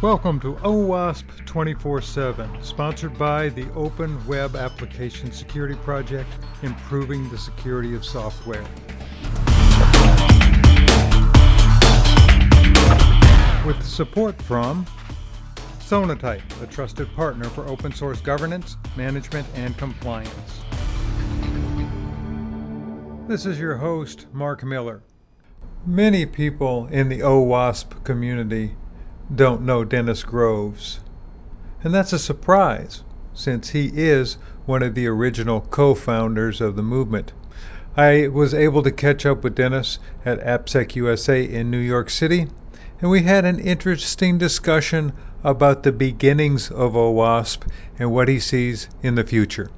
Welcome to OWASP 24 7, sponsored by the Open Web Application Security Project, improving the security of software. With support from Sonatype, a trusted partner for open source governance, management, and compliance. This is your host, Mark Miller. Many people in the OWASP community don't know Dennis Groves. And that's a surprise, since he is one of the original co founders of the movement. I was able to catch up with Dennis at AppSec USA in New York City, and we had an interesting discussion about the beginnings of OWASP and what he sees in the future.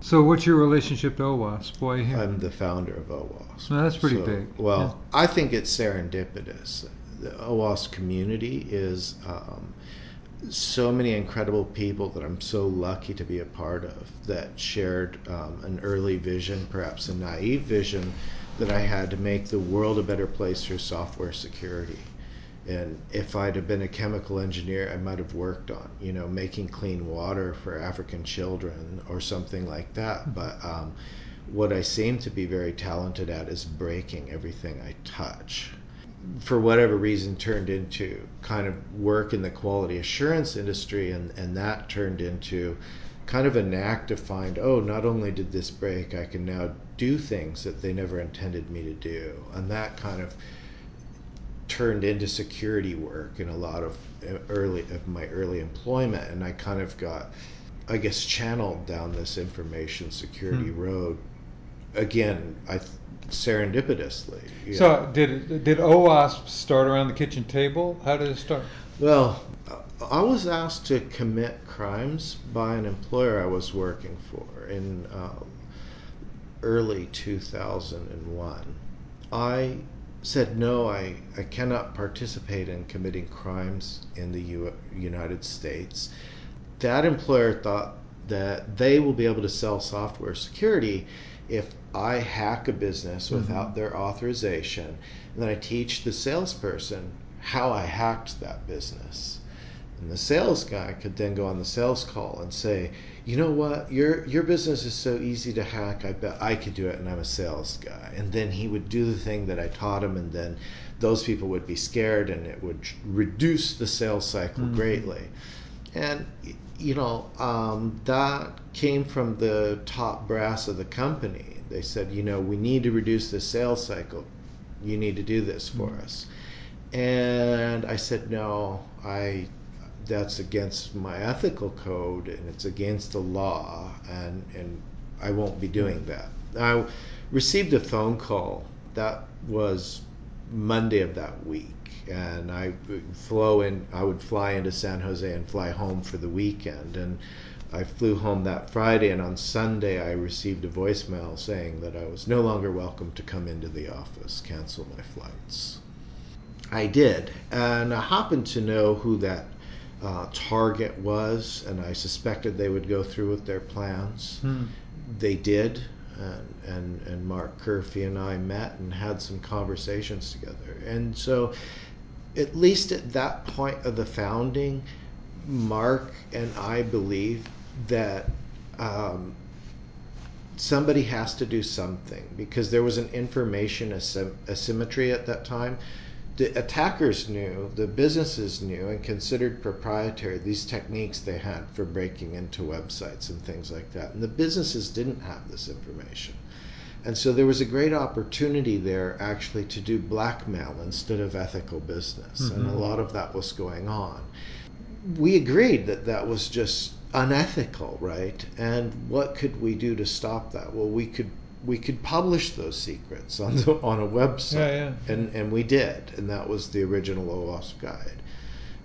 So, what's your relationship to OWASP? Boy, I'm the founder of OWASP. No, that's pretty So, big. Well, Yeah. I think it's serendipitous. The OWASP community is um, so many incredible people that I'm so lucky to be a part of that shared um, an early vision, perhaps a naive vision, that I had to make the world a better place through software security. And if I'd have been a chemical engineer, I might have worked on, you know, making clean water for African children or something like that. But um, what I seem to be very talented at is breaking everything I touch. For whatever reason, turned into kind of work in the quality assurance industry, and, and that turned into kind of a knack to find oh, not only did this break, I can now do things that they never intended me to do. And that kind of turned into security work in a lot of uh, early of my early employment and I kind of got I guess channeled down this information security Hmm. road again I serendipitously you know. So, did did OWASP start around the kitchen table? How did it start? well I was asked to commit crimes by an employer I was working for in um, early 2001 I said no I, I cannot participate in committing crimes in the U- United States that employer thought that they will be able to sell software security if I hack a business mm-hmm. without their authorization and then I teach the salesperson how I hacked that business. And the sales guy could then go on the sales call and say, "You know what? Your your business is so easy to hack. I bet I could do it, and I'm a sales guy." And then he would do the thing that I taught him, and then those people would be scared, and it would reduce the sales cycle mm-hmm. greatly. And you know um, that came from the top brass of the company. They said, "You know, we need to reduce the sales cycle. You need to do this for us." And I said, no, I that's against my ethical code and it's against the law and and I won't be doing that. I received a phone call that was Monday of that week and I would flow in I would fly into San Jose and fly home for the weekend and I flew home that Friday and on Sunday I received a voicemail saying that I was no longer welcome to come into the office, cancel my flights. I did, and I happened to know who that uh, target was, and I suspected they would go through with their plans. Hmm. They did, and, and and Mark Curphey and I met and had some conversations together. And so, at least at that point of the founding, Mark and I believe that. Um, somebody has to do something because there was an information asym- asymmetry at that time. The attackers knew, the businesses knew, and considered proprietary these techniques they had for breaking into websites and things like that. And the businesses didn't have this information. And so there was a great opportunity there actually to do blackmail instead of ethical business. And a Mhm. lot of that was going on we agreed that that was just unethical, right? And what could we do to stop that? Well, we could we could publish those secrets on the, on a website, Yeah, yeah. and and we did, and that was the original OWASP guide.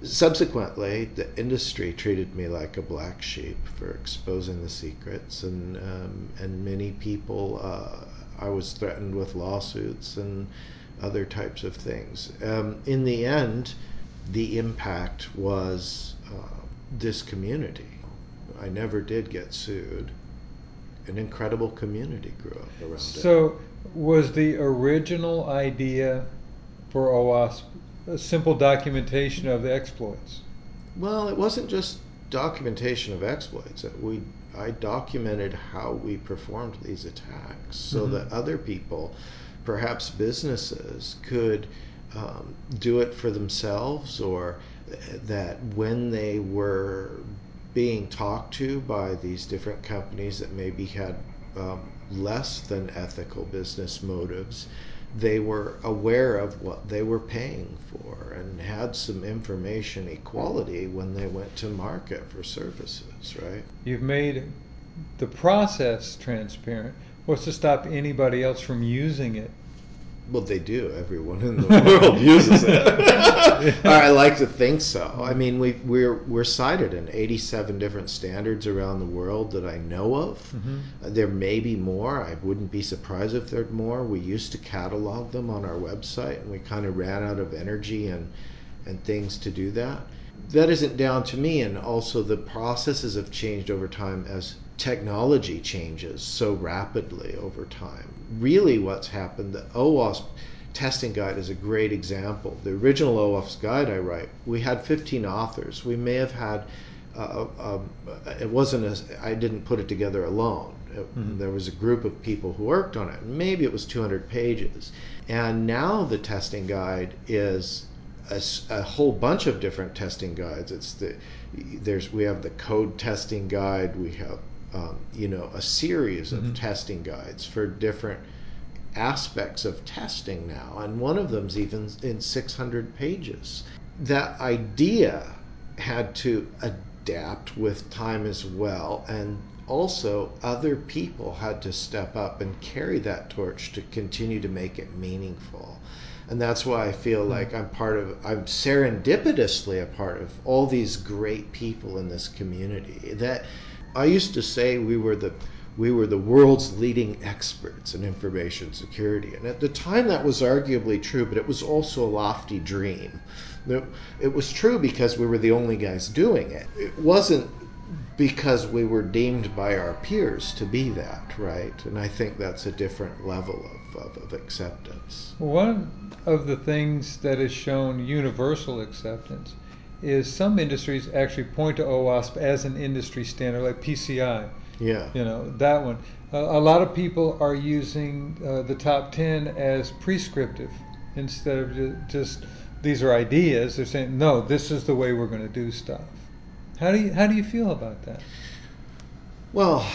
Subsequently, the industry treated me like a black sheep for exposing the secrets, and um, and many people. Uh, I was threatened with lawsuits and other types of things. Um, in the end, the impact was uh, this community. I never did get sued. An incredible community grew up around it. So, was the original idea for OWASP a simple documentation of the exploits. Well, it wasn't just documentation of exploits. We I documented how we performed these attacks so Mhm. that other people, perhaps businesses, could um, do it for themselves or that when they were being talked to by these different companies that maybe had um, less than ethical business motives, they were aware of what they were paying for and had some information equality when they went to market for services, right? You've made the process transparent. What's to stop anybody else from using it? Well, they do. Everyone in the world uses it. I like to think so. I mean, we we're we're cited in 87 different standards around the world that I know of. Mhm. Uh, there may be more. I wouldn't be surprised if there'd more. We used to catalog them on our website, and we kind of ran out of energy and and things to do that. That isn't down to me, and also the processes have changed over time as technology changes so rapidly over time. Really, what's happened, the OWASP testing guide is a great example. The original OWASP guide I write, we had 15 authors. We may have had, uh, um, it wasn't as, I didn't put it together alone. It, Mhm. There was a group of people who worked on it. Maybe it was 200 pages. And now the testing guide is a whole bunch of different testing guides. It's the there's we have the code testing guide. We have um, you know a series of Mhm. testing guides for different aspects of testing now, and one of them's even in 600 pages. That idea had to adapt with time as well, and also other people had to step up and carry that torch to continue to make it meaningful. And that's why I feel like I'm part of, I'm serendipitously a part of all these great people in this community. That I used to say we were the we were the world's leading experts in information security. And at the time, that was arguably true, but it was also a lofty dream. It was true because we were the only guys doing it. It wasn't because we were deemed by our peers to be that, right? And I think that's a different level of, of, of acceptance. One of the things that has shown universal acceptance is some industries actually point to OWASP as an industry standard, like PCI. Yeah. You know that one. Uh, a lot of people are using uh, the top ten as prescriptive instead of ju- just these are ideas. They're saying no, this is the way we're going to do stuff. How do you how do you feel about that? Well,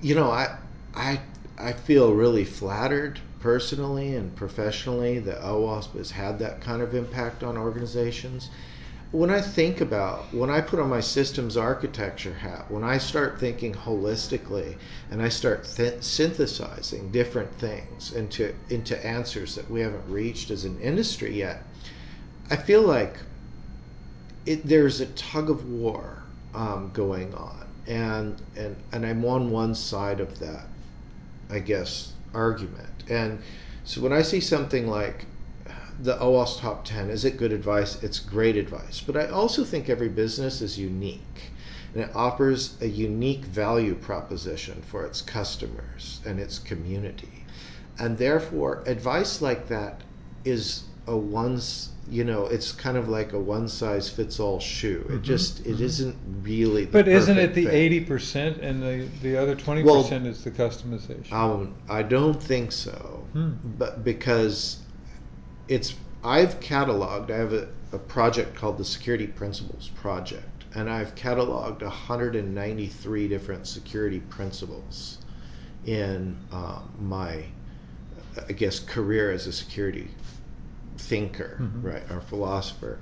you know, I I I feel really flattered personally and professionally that OWASP has had that kind of impact on organizations. When I think about when I put on my systems architecture hat, when I start thinking holistically and I start th- synthesizing different things into into answers that we haven't reached as an industry yet, I feel like it, there's a tug of war um, going on, and and and I'm on one side of that, I guess, argument. And so when I see something like the OWASP top 10, is it good advice? It's great advice. But I also think every business is unique and it offers a unique value proposition for its customers and its community. And therefore, advice like that is a one's you know it's kind of like a one size fits all shoe it Mhm, just it mhm. not really the But isn't it the eighty percent and the the other twenty Well, percent is the customization? um, i don't think so Hmm. but because it's i've cataloged i have a, a project called the security principles project and i've cataloged 193 different security principles in um, my i guess career as a security thinker Mhm. right or philosopher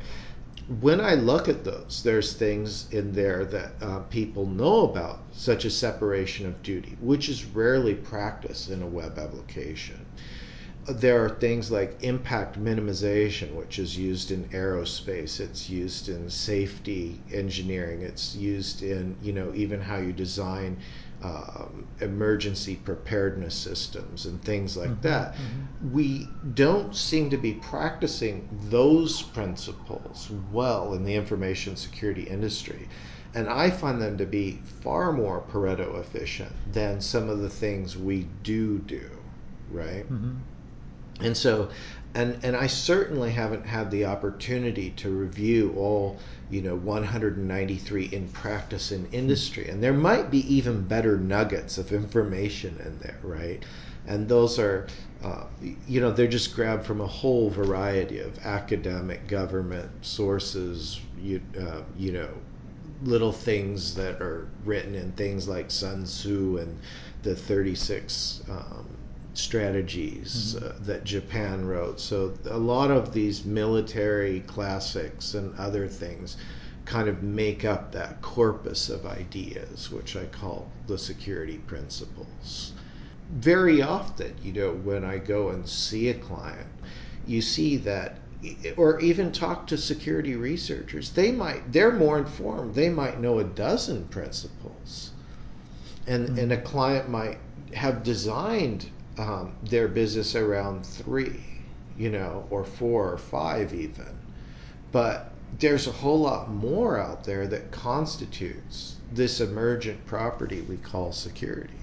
when I look at those, there's things in there that uh, people know about, such as separation of duty, which is rarely practiced in a web application. There are things like impact minimization, which is used in aerospace. It's used in safety engineering. It's used in, you know, even how you design um, emergency preparedness systems and things like Mhm, that. mhm. We don't seem to be practicing those principles well in the information security industry. And I find them to be far more Pareto efficient than some of the things we do do, right? Mhm. And so, and and I certainly haven't had the opportunity to review all you know 193 in practice in industry, and there might be even better nuggets of information in there, right? And those are, uh, you know, they're just grabbed from a whole variety of academic, government sources, you, uh, you know, little things that are written in things like Sun Tzu and the 36 um, strategies mm-hmm. uh, that Japan wrote. So a lot of these military classics and other things kind of make up that corpus of ideas, which I call the security principles. Very often, you know, when I go and see a client, you see that or even talk to security researchers they might they're more informed they might know a dozen principles and mm-hmm. and a client might have designed um, their business around three, you know, or four or five even. But there's a whole lot more out there that constitutes this emergent property we call security.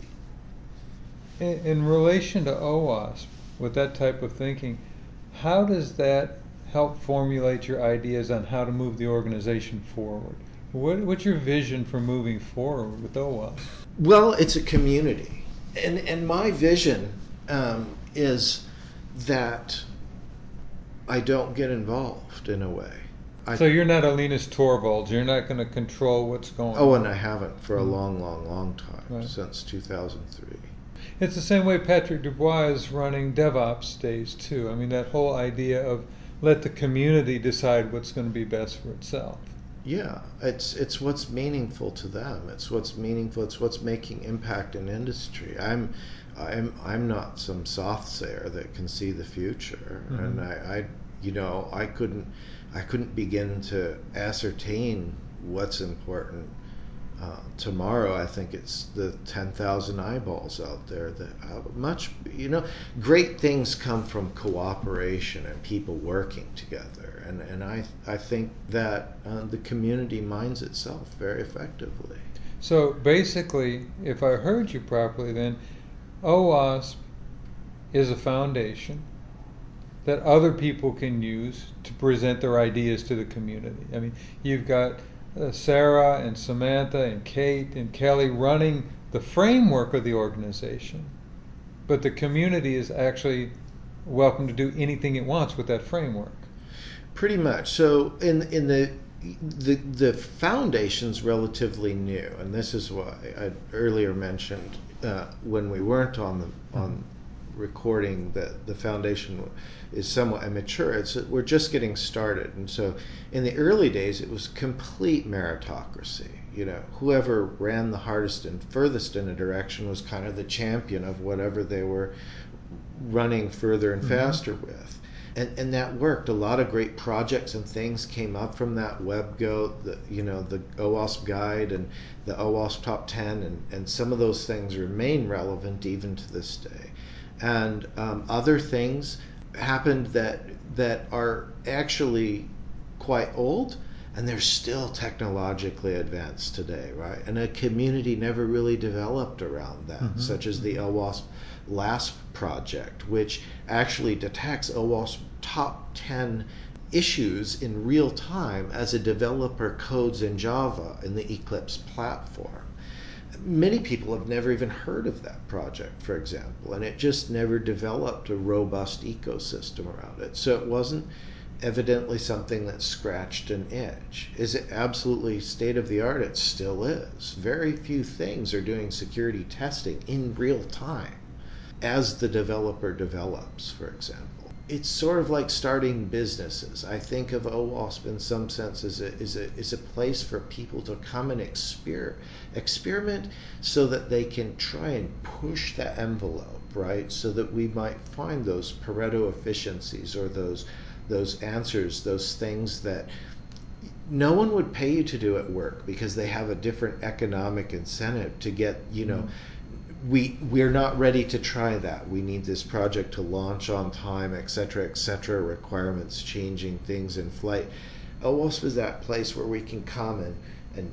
In, in relation to OWASP, with that type of thinking, how does that help formulate your ideas on how to move the organization forward? What, what's your vision for moving forward with OWASP? Well, it's a community. And, and my vision um, is that I don't get involved in a way. I, so you're not a Linus Torvalds. You're not going to control what's going oh, on. Oh, and I haven't for a mm-hmm. long, long, long time right. since 2003. It's the same way Patrick Dubois is running DevOps days too. I mean, that whole idea of let the community decide what's going to be best for itself. Yeah, it's it's what's meaningful to them. It's what's meaningful. It's what's making impact in industry. I'm I'm I'm not some soft sayer that can see the future, mm-hmm. and I, I you know I couldn't I couldn't begin to ascertain what's important. Uh, tomorrow, I think it's the 10,000 eyeballs out there that uh, much, you know, great things come from cooperation and people working together. And, and I, I think that uh, the community minds itself very effectively. So basically, if I heard you properly, then OWASP is a foundation that other people can use to present their ideas to the community. I mean, you've got Sarah and Samantha and Kate and Kelly running the framework of the organization, but the community is actually welcome to do anything it wants with that framework. Pretty much. So in in the the the foundation's relatively new, and this is why I earlier mentioned uh, when we weren't on the on recording that the foundation is somewhat immature. It's we're just getting started, and so in the early days it was complete meritocracy. You know, whoever ran the hardest and furthest in a direction was kind of the champion of whatever they were running further and mm-hmm. faster with and and that worked. A lot of great projects and things came up from that WebGoat, the you know the OWASP guide and the OWASP top ten, and and some of those things remain relevant even to this day. And um, other things happened that that are actually quite old and they're still technologically advanced today, right? And a community never really developed around that, mm-hmm. such as the OWASP LAPSE project, which actually detects OWASP top 10 issues in real time as a developer codes in Java in the Eclipse platform. Many people have never even heard of that project, for example, and it just never developed a robust ecosystem around it. So it wasn't evidently something that scratched an itch. Is it absolutely state of the art? It still is. Very few things are doing security testing in real time as the developer develops, for example. It's sort of like starting businesses. I think of OWASP in some sense as a, as a, as a place for people to come and exper- experiment so that they can try and push the envelope, right? So that we might find those Pareto efficiencies or those those answers, those things that no one would pay you to do at work because they have a different economic incentive to get, you know, mm-hmm. We we're not ready to try that. We need this project to launch on time, et cetera, et cetera, requirements changing, things in flight. OWASP is that place where we can come and, and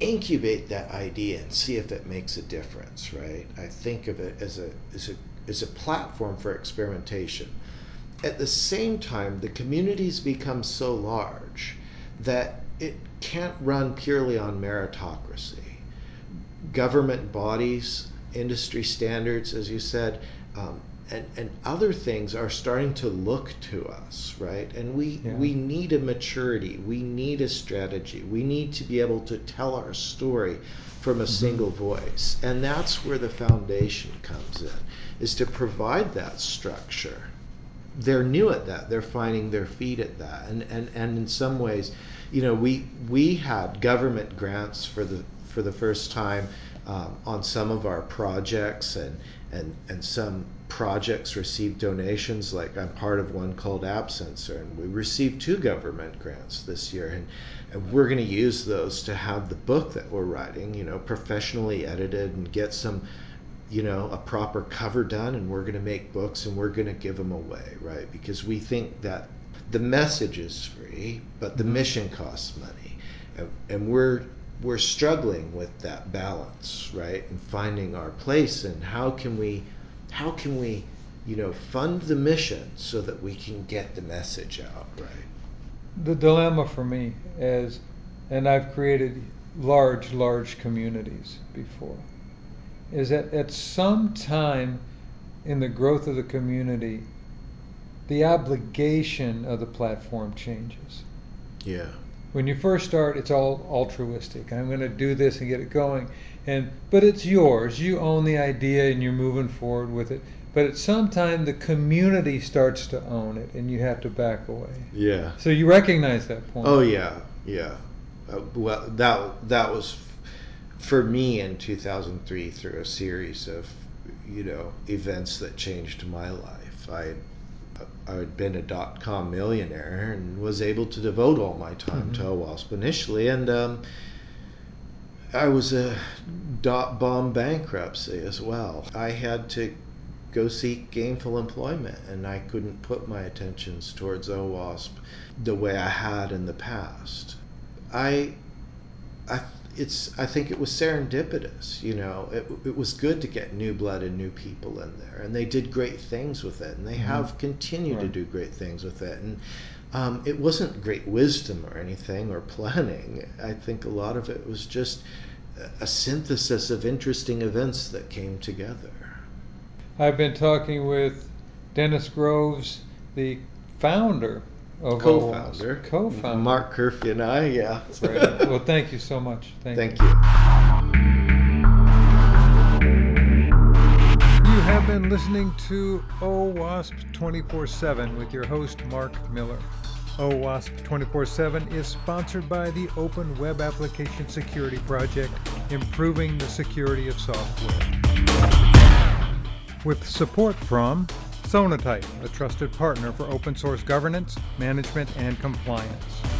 incubate that idea and see if it makes a difference, right? I think of it as a as a is a platform for experimentation. At the same time, the communities become so large that it can't run purely on meritocracy. Government bodies, industry standards, as you said, um, and, and other things are starting to look to us, right? And we yeah. we need a maturity, we need a strategy, we need to be able to tell our story from a mm-hmm. single voice, and that's where the foundation comes in, is to provide that structure. They're new at that; they're finding their feet at that, and and and in some ways, you know, we we had government grants for the for the first time um, on some of our projects and and and some projects received donations like I'm part of one called Sensor and we received two government grants this year and, and we're going to use those to have the book that we're writing you know professionally edited and get some you know a proper cover done and we're going to make books and we're going to give them away right because we think that the message is free but the mm-hmm. mission costs money and, and we're we're struggling with that balance, right? And finding our place and how can we how can we, you know, fund the mission so that we can get the message out, right? The dilemma for me is and I've created large, large communities before, is that at some time in the growth of the community, the obligation of the platform changes. Yeah when you first start, it's all altruistic. I'm going to do this and get it going, and but it's yours. You own the idea, and you're moving forward with it. But at some time, the community starts to own it, and you have to back away. Yeah. So you recognize that point. Oh yeah, yeah. Uh, well, that that was for me in 2003 through a series of you know events that changed my life. I I had been a dot com millionaire and was able to devote all my time mm-hmm. to OWASP initially, and um, I was a dot bomb bankruptcy as well. I had to go seek gainful employment, and I couldn't put my attentions towards OWASP the way I had in the past. I I it's I think it was serendipitous. You know, it, it was good to get new blood and new people in there, and they did great things with it, and they mm-hmm. have continued right. to do great things with it. And um, it wasn't great wisdom or anything or planning. I think a lot of it was just a synthesis of interesting events that came together. I've been talking with Dennis Groves, the founder co-founder, co-founder, Mark Curphey and I. Yeah. Right. well, thank you so much. Thank, thank you. you. You have been listening to OWASP 24/7 with your host Mark Miller. OWASP 24/7 is sponsored by the Open Web Application Security Project, improving the security of software. With support from Sonatype, a trusted partner for open source governance, management, and compliance.